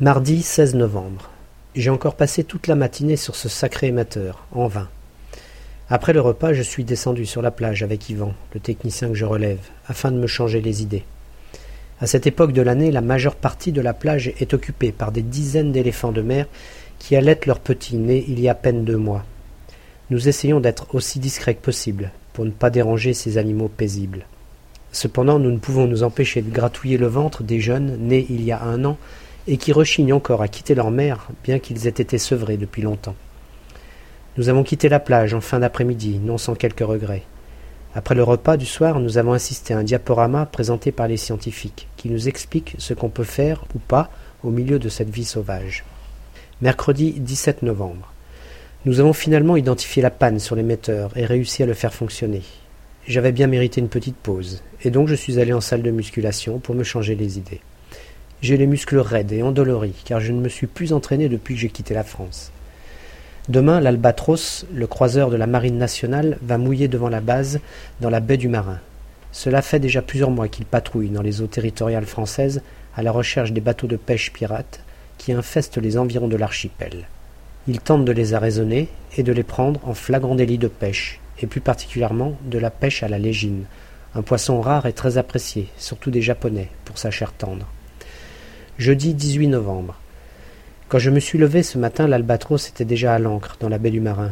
Mardi 16 novembre. J'ai encore passé toute la matinée sur ce sacré émetteur, en vain. Après le repas, je suis descendu sur la plage avec Yvan, le technicien que je relève, afin de me changer les idées. À cette époque de l'année, la majeure partie de la plage est occupée par des dizaines d'éléphants de mer qui allaitent leurs petits nés il y a peine deux mois. Nous essayons d'être aussi discrets que possible, pour ne pas déranger ces animaux paisibles. Cependant, nous ne pouvons nous empêcher de gratouiller le ventre des jeunes nés il y a un an et qui rechignent encore à quitter leur mère, bien qu'ils aient été sevrés depuis longtemps. Nous avons quitté la plage en fin d'après-midi, non sans quelques regrets. Après le repas du soir, nous avons assisté à un diaporama présenté par les scientifiques, qui nous explique ce qu'on peut faire ou pas au milieu de cette vie sauvage. Mercredi 17 novembre. Nous avons finalement identifié la panne sur l'émetteur et réussi à le faire fonctionner. J'avais bien mérité une petite pause, et donc je suis allé en salle de musculation pour me changer les idées. J'ai les muscles raides et endoloris, car je ne me suis plus entraîné depuis que j'ai quitté la France. Demain, l'Albatros, le croiseur de la Marine nationale, va mouiller devant la base dans la baie du Marin. Cela fait déjà plusieurs mois qu'il patrouille dans les eaux territoriales françaises à la recherche des bateaux de pêche pirates qui infestent les environs de l'archipel. Il tente de les arraisonner et de les prendre en flagrant délit de pêche, et plus particulièrement de la pêche à la légine, un poisson rare et très apprécié, surtout des Japonais, pour sa chair tendre. Jeudi 18 novembre. Quand je me suis levé ce matin, l'Albatros était déjà à l'ancre dans la baie du Marin.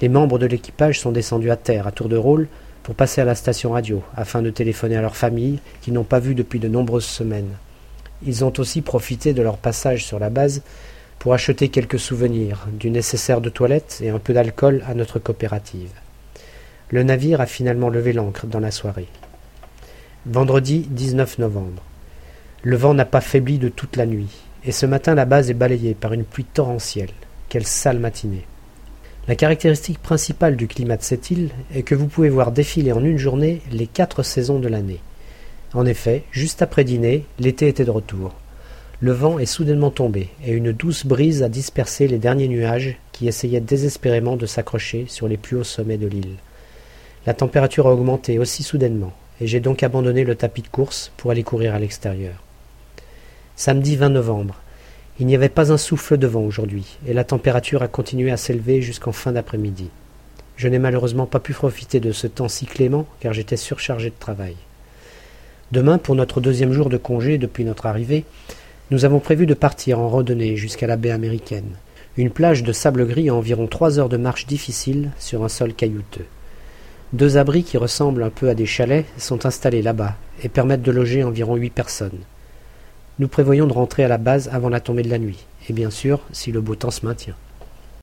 Les membres de l'équipage sont descendus à terre à tour de rôle pour passer à la station radio afin de téléphoner à leurs familles qu'ils n'ont pas vues depuis de nombreuses semaines. Ils ont aussi profité de leur passage sur la base pour acheter quelques souvenirs, du nécessaire de toilette et un peu d'alcool à notre coopérative. Le navire a finalement levé l'ancre dans la soirée. Vendredi 19 novembre. Le vent n'a pas faibli de toute la nuit, et ce matin la base est balayée par une pluie torrentielle. Quelle sale matinée. La caractéristique principale du climat de cette île est que vous pouvez voir défiler en une journée les quatre saisons de l'année. En effet, juste après dîner, l'été était de retour. Le vent est soudainement tombé, et une douce brise a dispersé les derniers nuages qui essayaient désespérément de s'accrocher sur les plus hauts sommets de l'île. La température a augmenté aussi soudainement, et j'ai donc abandonné le tapis de course pour aller courir à l'extérieur. Samedi 20 novembre. Il n'y avait pas un souffle de vent aujourd'hui, et la température a continué à s'élever jusqu'en fin d'après-midi. Je n'ai malheureusement pas pu profiter de ce temps si clément car j'étais surchargé de travail. Demain, pour notre deuxième jour de congé depuis notre arrivée, nous avons prévu de partir en randonnée jusqu'à la baie américaine, une plage de sable gris à environ trois heures de marche difficile sur un sol caillouteux. Deux abris qui ressemblent un peu à des chalets sont installés là-bas et permettent de loger environ huit personnes. Nous prévoyons de rentrer à la base avant la tombée de la nuit, et bien sûr si le beau temps se maintient.